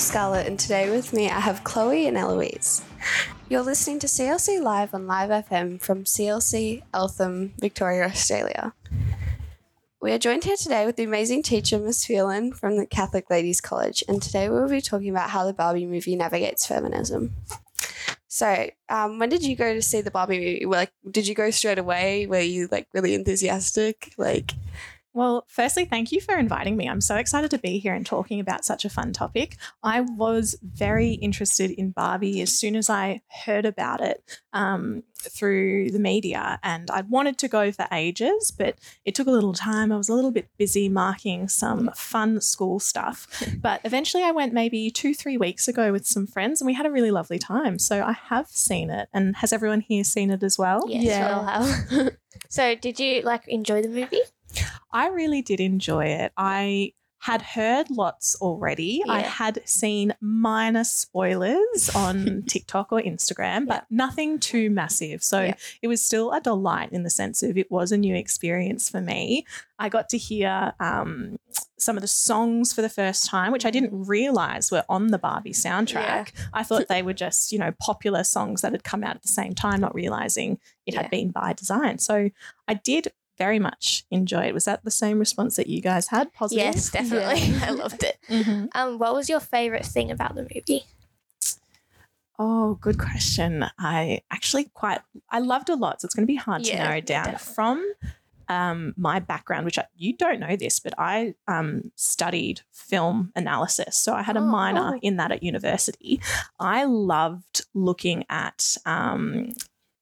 Scarlett, and today with me I have Chloe and Eloise. You're listening to CLC Live on Live FM from CLC Eltham, Victoria, Australia. We are joined here today with the amazing teacher, Miss Phelan from the Catholic Ladies College, and today we'll be talking about how the Barbie movie navigates feminism. So, um, when did you go to see the Barbie movie? Like, did you go straight away? Were you like really enthusiastic? Like, Well, firstly, thank you for inviting me. I'm so excited to be here and talking about such a fun topic. I was very interested in Barbie as soon as I heard about it um, through the media, and I wanted to go for ages, but it took a little time. I was a little bit busy marking some fun school stuff. But eventually, I went maybe two, three weeks ago with some friends, and we had a really lovely time. So I have seen it. And has everyone here seen it as well? Yes, Yeah. we all have. So, did you like enjoy the movie? I really did enjoy it. I had heard lots already. I had seen minor spoilers on TikTok or Instagram, but nothing too massive. So Yeah. it was still a delight in the sense of it was a new experience for me. I got to hear um, some of the songs for the first time, which I didn't realize were on the Barbie soundtrack. I thought they were just, you know, popular songs that had come out at the same time, not realizing it Yeah. had been by design. So I did very much enjoy it. Was that the same response that you guys had? Positive? Yes, definitely. I loved it. Mhm. Um, what was your favorite thing about the movie? Oh, good question. I actually quite I loved a lot, so it's going to be hard to narrow down. definitely. From um, my background, which I, you don't know this, but I um, studied film analysis, so I had a Oh, minor oh. in that at university. I loved looking at um,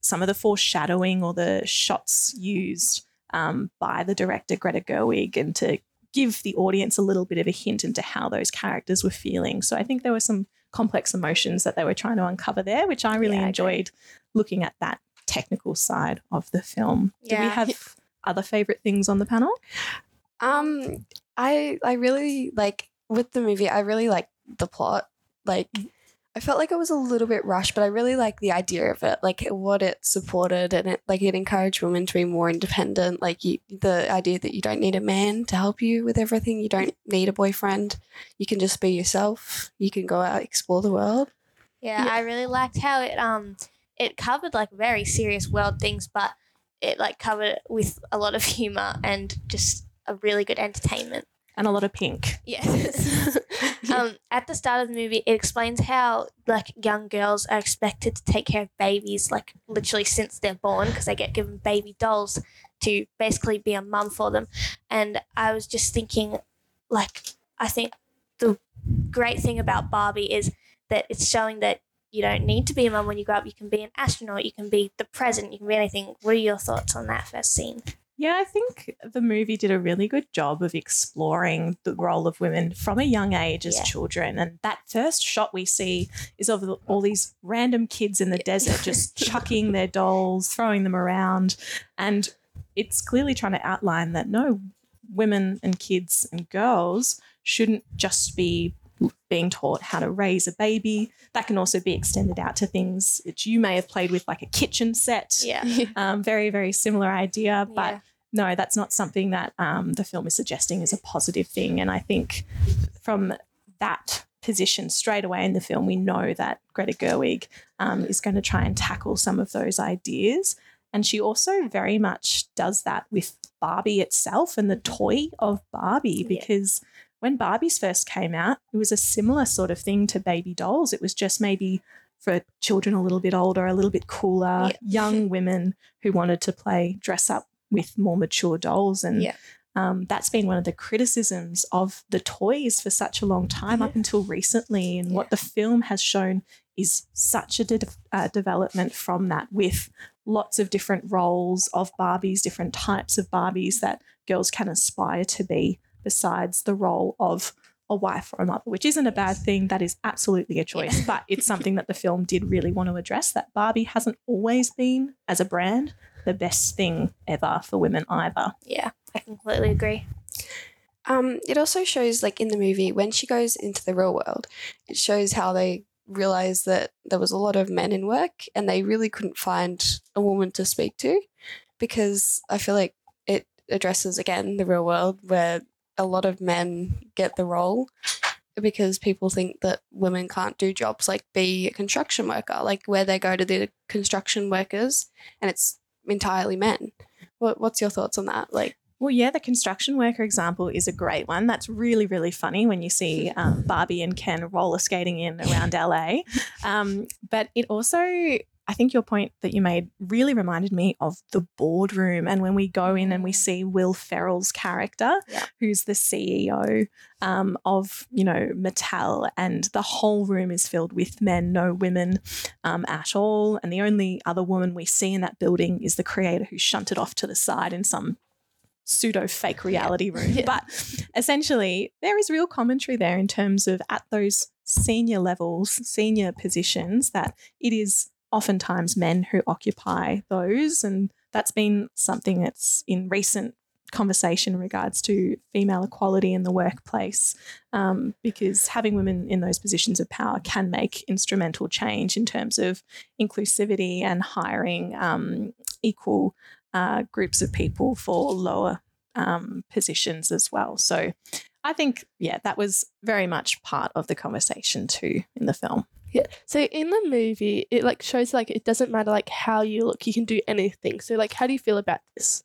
some of the foreshadowing or the shots used um, by the director Greta Gerwig, and to give the audience a little bit of a hint into how those characters were feeling. So I think there were some complex emotions that they were trying to uncover there, which I really Yeah, enjoyed looking at that technical side of the film. Do we have other favorite things on the panel? Um, I I really like with the movie. I really like the plot. Like, I felt like it was a little bit rushed, but I really like the idea of it. Like what it supported, and it like it encouraged women to be more independent. Like you, the idea that you don't need a man to help you with everything. You don't need a boyfriend. You can just be yourself. You can go out explore the world. Yeah, Yeah. I really liked how it um it covered like very serious world things, but it like covered it with a lot of humor and just a really good entertainment. And a lot of pink. Yes. um, at the start of the movie, it explains how like young girls are expected to take care of babies like literally since they're born because they get given baby dolls to basically be a mum for them. And I was just thinking, like, I think the great thing about Barbie is that it's showing that you don't need to be a mum when you grow up. You can be an astronaut. You can be the president. You can be anything. What are your thoughts on that first scene? Yeah, I think the movie did a really good job of exploring the role of women from a young age as Yeah. children. And that first shot we see is of all these random kids in the desert just chucking their dolls, throwing them around. And it's clearly trying to outline that no, women and kids and girls shouldn't just be being taught how to raise a baby. That can also be extended out to things that you may have played with, like a kitchen set. Yeah. Um, very, very similar idea, but Yeah. No, that's not something that um, the film is suggesting is a positive thing. And I think from that position straight away in the film, we know that Greta Gerwig um, is going to try and tackle some of those ideas. And she also very much does that with Barbie itself and the toy of Barbie, Yeah. because when Barbies first came out, it was a similar sort of thing to baby dolls. It was just maybe for children a little bit older, a little bit cooler, Yeah. young women who wanted to play dress up with more mature dolls. And Yeah. um, that's been one of the criticisms of the toys for such a long time, up until recently. And what the film has shown is such a de- uh, development from that, with lots of different roles of Barbies, different types of Barbies that girls can aspire to be, besides the role of a wife or a mother, which isn't a bad thing. That is absolutely a choice, Yeah. but it's something that the film did really want to address that Barbie hasn't always been, as a brand, the best thing ever for women either. Yeah, I completely agree. Um, it also shows, like in the movie, when she goes into the real world, it shows how they realized that there was a lot of men in work and they really couldn't find a woman to speak to because I feel like it addresses again the real world where a lot of men get the role because people think that women can't do jobs like be a construction worker, like where they go to the construction workers and it's entirely men. What, what's your thoughts on that? Like, Well, yeah, the construction worker example is a great one. That's really, really funny when you see um, Barbie and Ken roller skating in around LA. Um, but it also, I think your point that you made really reminded me of the boardroom. And when we go in and we see Will Ferrell's character, Yeah. who's the CEO um, of, you know, Mattel, and the whole room is filled with men, no women um, at all. And the only other woman we see in that building is the creator who shunted off to the side in some pseudo fake reality room. Yeah. But essentially, there is real commentary there in terms of at those senior levels, senior positions, that it is oftentimes men who occupy those. And that's been something that's in recent conversation in regards to female equality in the workplace um, because having women in those positions of power can make instrumental change in terms of inclusivity and hiring um, equal uh, groups of people for lower um, positions as well. So I think, yeah, that was very much part of the conversation too in the film. Yeah. So in the movie, it like shows like it doesn't matter like how you look, you can do anything. So like, how do you feel about this?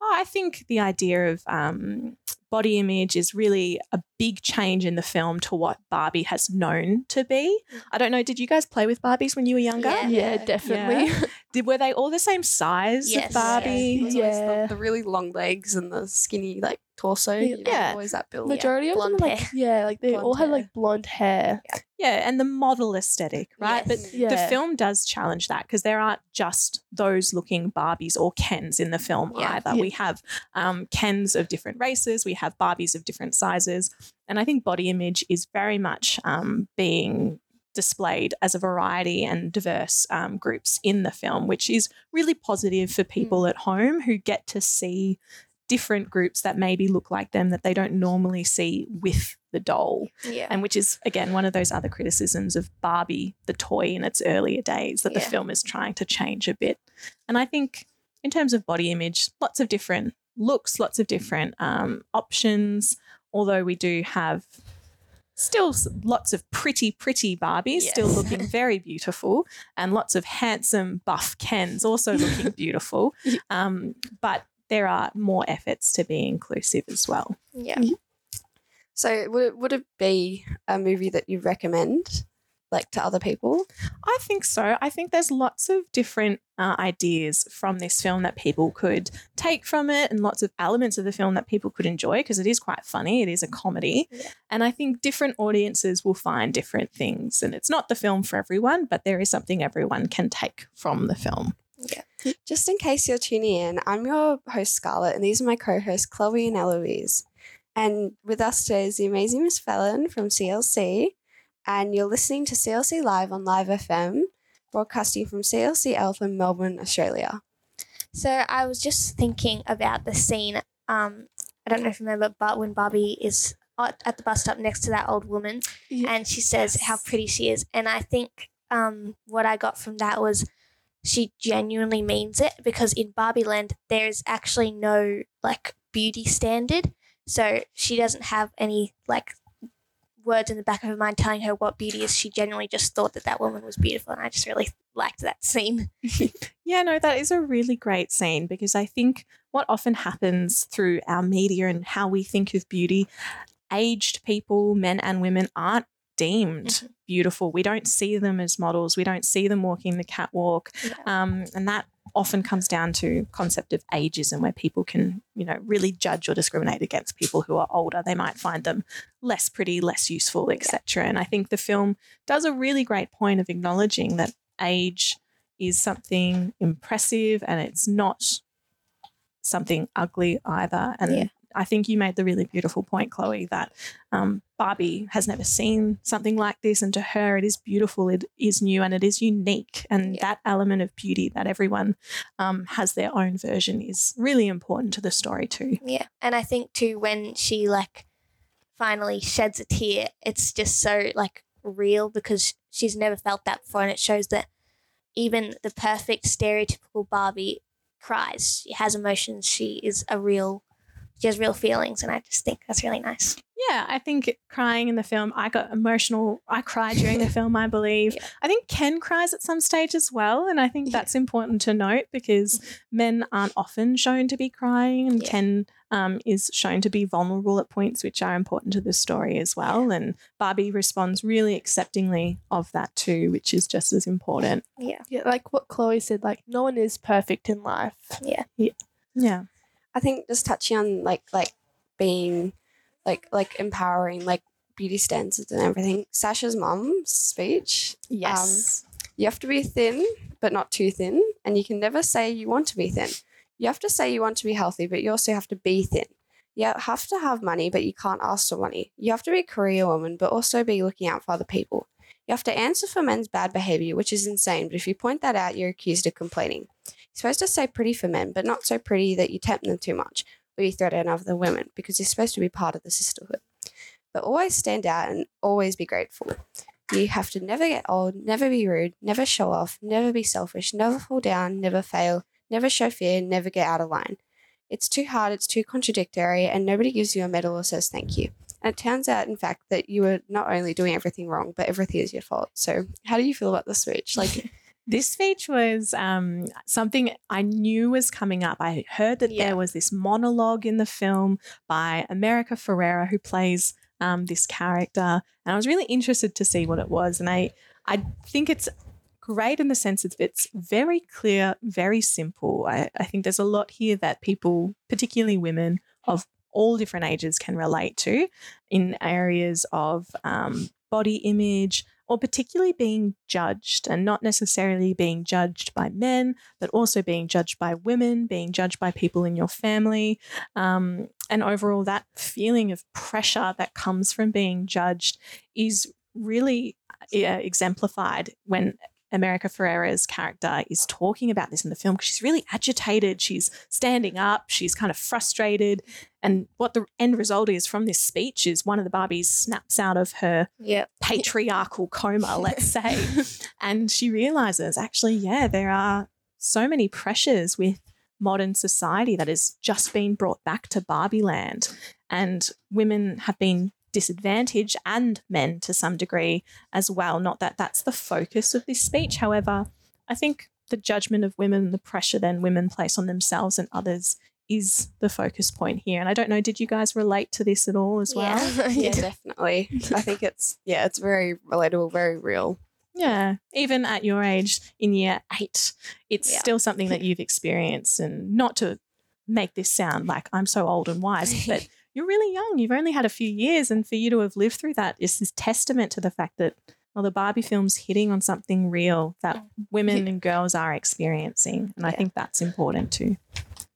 Oh, I think the idea of um, body image is really a big change in the film to what Barbie has known to be. I don't know. Did you guys play with Barbies when you were younger? Yeah. Yeah, definitely. Did were they all the same size Yes. as Barbie? There's always Yeah. the, the really long legs and the skinny like torso. Yeah. You know, Yeah. always that build. Majority of them like hair. yeah, like they Blonde all had hair. like blonde hair. Yeah, and the model aesthetic, right? Yes. But Yeah. the film does challenge that because there aren't just those looking Barbies or Kens in the film Yeah. either. Yeah. We have um, Kens of different races, we have Barbies of different sizes. And I think body image is very much um, being displayed as a variety and diverse um, groups in the film, which is really positive for people at home who get to see different groups that maybe look like them that they don't normally see with the doll Yeah. and which is again one of those other criticisms of Barbie the toy in its earlier days that the film is trying to change a bit. And I think in terms of body image, lots of different looks, lots of different um, options. Although we do have still lots of pretty, pretty Barbies still looking very beautiful, and lots of handsome buff Kens also looking beautiful. Um, but there are more efforts to be inclusive as well. Yeah. So would it, would it be a movie that you recommend, like to other people? I think so. I think there's lots of different uh, ideas from this film that people could take from it, and lots of elements of the film that people could enjoy because it is quite funny. It is a comedy. Yeah. And I think different audiences will find different things. And it's not the film for everyone, but there is something everyone can take from the film. Yeah. Just in case you're tuning in, I'm your host Scarlett, and these are my co-hosts Chloe and Eloise. And with us today is the amazing Miss Phelan from CLC, and you're listening to CLC Live on Live FM, broadcasting from CLC Eltham, Melbourne, Australia. So I was just thinking about the scene. Um, I don't know if you remember, but when Barbie is at the bus stop next to that old woman, Yeah. and she says how pretty she is, and I think um, what I got from that was she genuinely means it because in Barbie Land there's actually no like beauty standard, so she doesn't have any like words in the back of her mind telling her what beauty is. She genuinely just thought that that woman was beautiful, and I just really liked that scene. Yeah, no, that is a really great scene because I think what often happens through our media and how we think of beauty, aged people, men and women, aren't deemed Mhm. beautiful. We don't see them as models. We don't see them walking the catwalk. Yeah. Um, and that often comes down to concept of ageism where people can, you know, really judge or discriminate against people who are older. They might find them less pretty, less useful, etc. And I think the film does a really great point of acknowledging that age is something impressive and it's not something ugly either. And Yeah. I think you made the really beautiful point, Chloe, that um, Barbie has never seen something like this. And to her, it is beautiful, it is new, and it is unique. And Yeah. that element of beauty that everyone um, has their own version is really important to the story, too. Yeah. And I think too when she like finally sheds a tear, it's just so like real because she's never felt that before and it shows that even the perfect stereotypical Barbie cries. She has emotions. She is a real she has real feelings, and I just think that's really nice. Yeah, I think crying in the film, I got emotional. I cried during the film, I believe. Yeah. I think Ken cries at some stage as well. And I think Yeah. that's important to note because men aren't often shown to be crying, and Yeah. Ken um, is shown to be vulnerable at points which are important to the story as well. And Barbie responds really acceptingly of that too, which is just as important. Yeah, Yeah, like what Chloe said, like no one is perfect in life. Yeah. yeah, Yeah. I think just touching on like like being like like empowering like beauty standards and everything. Sasha's mom's speech. Um, yes. You have to be thin, but not too thin, and you can never say you want to be thin. You have to say you want to be healthy, but you also have to be thin. You have to have money, but you can't ask for money. You have to be a career woman, but also be looking out for other people. You have to answer for men's bad behavior, which is insane, but if you point that out, you're accused of complaining. Supposed to say pretty for men, but not so pretty that you tempt them too much or you threaten other women because you're supposed to be part of the sisterhood. But always stand out and always be grateful. You have to never get old, never be rude, never show off, never be selfish, never fall down, never fail, never show fear, never get out of line. It's too hard, it's too contradictory, and nobody gives you a medal or says thank you. And it turns out, in fact, that you were not only doing everything wrong, but everything is your fault. So, how do you feel about the switch? Like, This speech was um, something I knew was coming up. I heard that Yeah. there was this monologue in the film by America Ferrera, who plays um, this character, and I was really interested to see what it was. And I, I think it's great in the sense that it's very clear, very simple. I, I think there's a lot here that people, particularly women of all different ages, can relate to in areas of um, body image, or particularly being judged and not necessarily being judged by men, but also being judged by women, being judged by people in your family. Um, and overall, that feeling of pressure that comes from being judged is really uh, exemplified when America Ferrera's character is talking about this in the film because she's really agitated. She's standing up. She's kind of frustrated. And what the end result is from this speech is one of the Barbies snaps out of her yeah, patriarchal coma, let's say. and she realizes actually, yeah, there are so many pressures with modern society that has just been brought back to Barbie land. And women have been disadvantaged and men to some degree as well. Not that that's the focus of this speech. However, I think the judgment of women, the pressure then women place on themselves and others is the focus point here. And I don't know, did you guys relate to this at all as well? Yeah. yeah, definitely. I think it's, yeah, it's very relatable, very real. Yeah, even at your age in year eight, it's Yeah. still something that you've experienced. And not to make this sound like I'm so old and wise, but you're really young. You've only had a few years. And for you to have lived through that is this testament to the fact that, well, the Barbie film's hitting on something real that women and girls are experiencing. And I Yeah. think that's important too.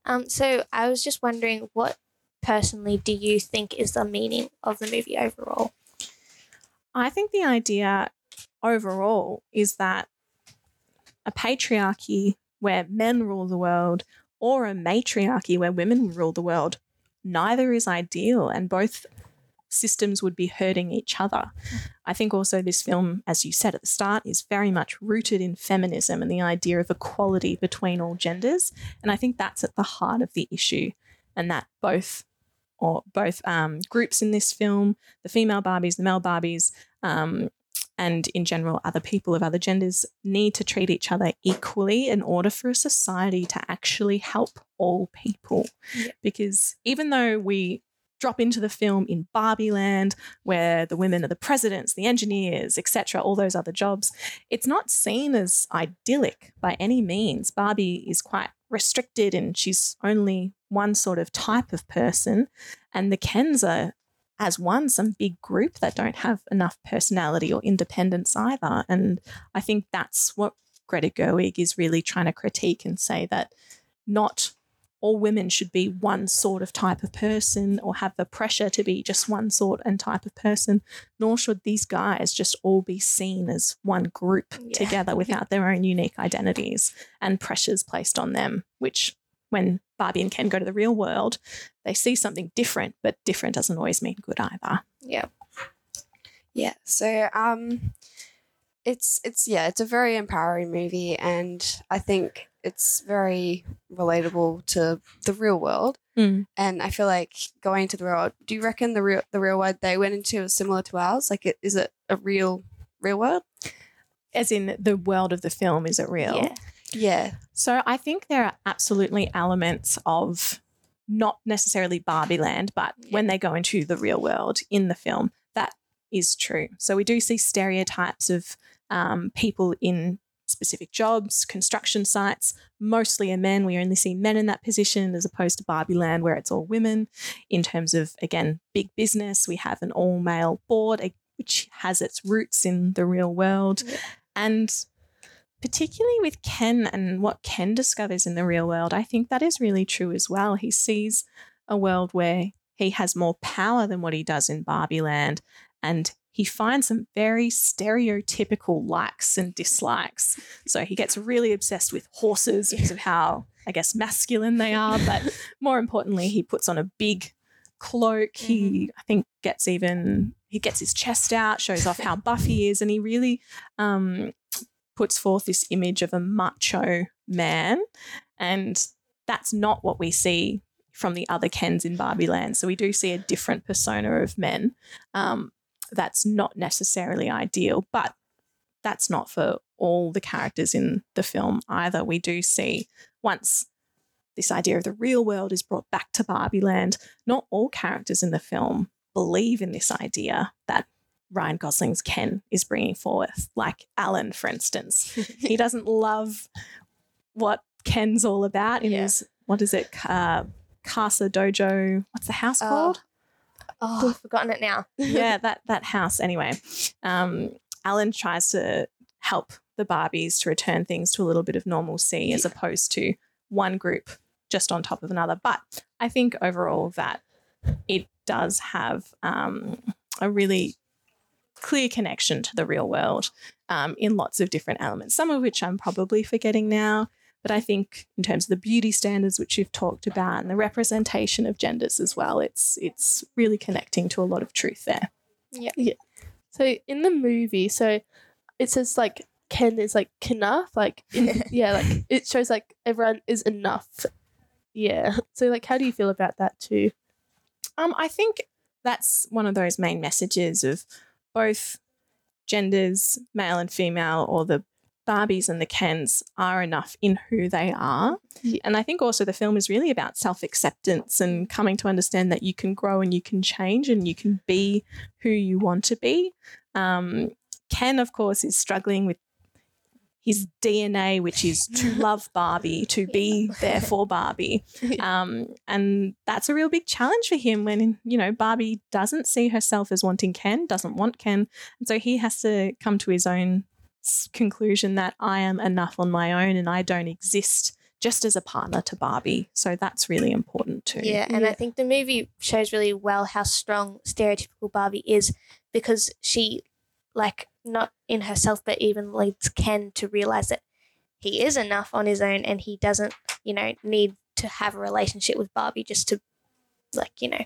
Um, so I was just wondering, what personally do you think is the meaning of the movie overall? I think the idea overall is that a patriarchy where men rule the world or a matriarchy where women rule the world, neither is ideal and both systems would be hurting each other. I think also this film, as you said at the start, is very much rooted in feminism and the idea of equality between all genders. And I think that's at the heart of the issue, and that both or both um, groups in this film, the female Barbies, the male Barbies, um, and in general, other people of other genders need to treat each other equally in order for a society to actually help all people. Yeah. Because even though we drop into the film in Barbie land, where the women are the presidents, the engineers, etc., all those other jobs, it's not seen as idyllic by any means. Barbie is quite restricted and she's only one sort of type of person. And the Kens are as one, some big group that don't have enough personality or independence either. And I think that's what Greta Gerwig is really trying to critique and say that not all women should be one sort of type of person or have the pressure to be just one sort and type of person, nor should these guys just all be seen as one group Yeah. together without their own unique identities and pressures placed on them, which when Barbie and Ken go to the real world, they see something different, but different doesn't always mean good either. Yeah. Yeah. So, um, it's it's yeah, it's a very empowering movie, and I think it's very relatable to the real world. Mm. And I feel like going into the real world. Do you reckon the real the real world they went into is similar to ours? Like, it, is it a real real world? As in the world of the film, is it real? Yeah. Yeah, So I think there are absolutely elements of not necessarily Barbie land, but when they go into the real world in the film, that is true. So we do see stereotypes of um, people in specific jobs, construction sites, mostly are men. We only see men in that position as opposed to Barbie land where it's all women. In terms of, again, big business, we have an all male board, eh, which has its roots in the real world. Yeah. And particularly with Ken and what Ken discovers in the real world, I think that is really true as well. He sees a world where he has more power than what he does in Barbie Land, and he finds some very stereotypical likes and dislikes. So he gets really obsessed with horses because of how, I guess, masculine they are. But more importantly, he puts on a big cloak. He, I think, gets even, he gets his chest out, shows off how buff he is, and he really um, puts forth this image of a macho man. And that's not what we see from the other Kens in Barbie Land. So we do see a different persona of men. Um, that's not necessarily ideal, but that's not for all the characters in the film either. We do see once this idea of the real world is brought back to Barbie Land, not all characters in the film believe in this idea that Ryan Gosling's Ken is bringing forth, like Alan, for instance. he doesn't love what Ken's all about in Yeah. his, what is it, uh, Casa Dojo, what's the house Oh. called? Oh, I've forgotten it now. yeah, that that house. Anyway, um, Alan tries to help the Barbies to return things to a little bit of normalcy, as opposed to one group just on top of another. But I think overall that it does have um, a really clear connection to the real world um, in lots of different elements. Some of which I'm probably forgetting now. But I think in terms of the beauty standards which you've talked about and the representation of genders as well, it's it's really connecting to a lot of truth there. Yeah. So in the movie, so it says like Ken is like enough, like in, yeah, like it shows like everyone is enough. Yeah. So like, how do you feel about that too? Um, I think that's one of those main messages of both genders, male and female, or the Barbies and the Kens are enough in who they are. Yeah. And I think also the film is really about self acceptance and coming to understand that you can grow and you can change and you can be who you want to be. Um, Ken, of course, is struggling with his DNA, which is to love Barbie, to be there for Barbie. Um, and that's a real big challenge for him when, you know, Barbie doesn't see herself as wanting Ken, doesn't want Ken. And so he has to come to his own conclusion that I am enough on my own and I don't exist just as a partner to Barbie. So that's really important too. Yeah, and I think the movie shows really well how strong stereotypical Barbie is because she, like, not in herself, but even leads Ken to realize that he is enough on his own and he doesn't, you know, need to have a relationship with Barbie just to, like, you know,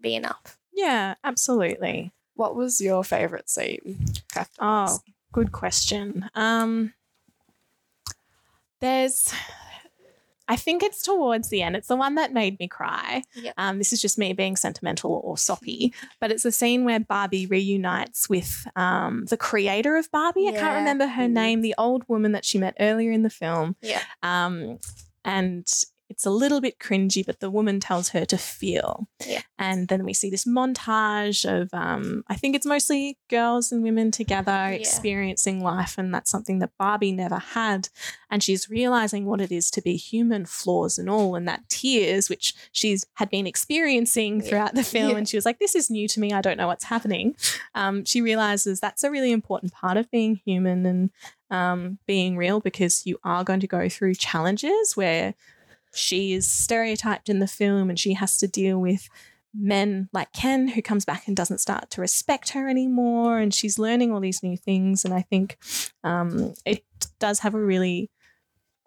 be enough. Yeah, absolutely. What was your favorite scene? Oh, good question. Um, there's, I think it's towards the end. It's the one that made me cry. Yep. Um, this is just me being sentimental or soppy, but it's a scene where Barbie reunites with um, the creator of Barbie. I can't remember her Mm. name, the old woman that she met earlier in the film. Yeah. Um, and it's a little bit cringy, but the woman tells her to feel. Yeah. And then we see this montage of, um, I think it's mostly girls and women together experiencing life. And that's something that Barbie never had. And she's realizing what it is to be human, flaws and all, and that tears, which she's had been experiencing Yeah. throughout the film. Yeah. And she was like, this is new to me. I don't know what's happening. Um, she realizes that's a really important part of being human and um, being real because you are going to go through challenges where she is stereotyped in the film and she has to deal with men like Ken who comes back and doesn't start to respect her anymore and she's learning all these new things and I think um, it does have a really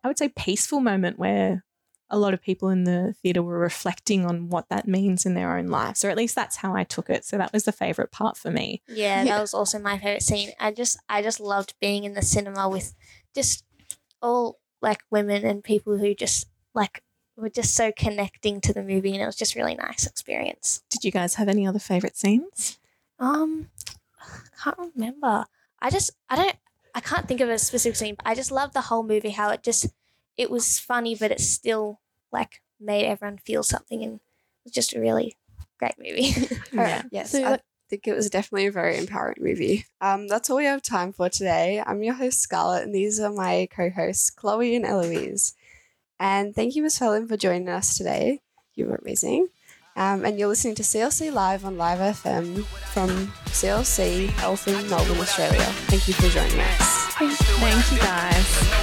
I would say peaceful moment where a lot of people in the theatre were reflecting on what that means in their own lives, or at least that's how I took it. So that was the favourite part for me. Yeah, Yeah. that was also my favorite scene. I just I just loved being in the cinema with just all like women and people who just like we were just so connecting to the movie and it was just really nice experience. Did you guys have any other favourite scenes? Um I can't remember. I just I don't I can't think of a specific scene, but I just love the whole movie how it just it was funny but it still like made everyone feel something and it was just a really great movie. Alright, Yes, So, I like- think it was definitely a very empowering movie. Um, that's all we have time for today. I'm your host, Scarlett, and these are my co hosts, Chloe and Eloise. And thank you, Miss Phelan, for joining us today. You were amazing. Um, and you're listening to CLC Live on Live FM from CLC, Eltham, Melbourne, Australia. Thank you for joining us. Thank you guys.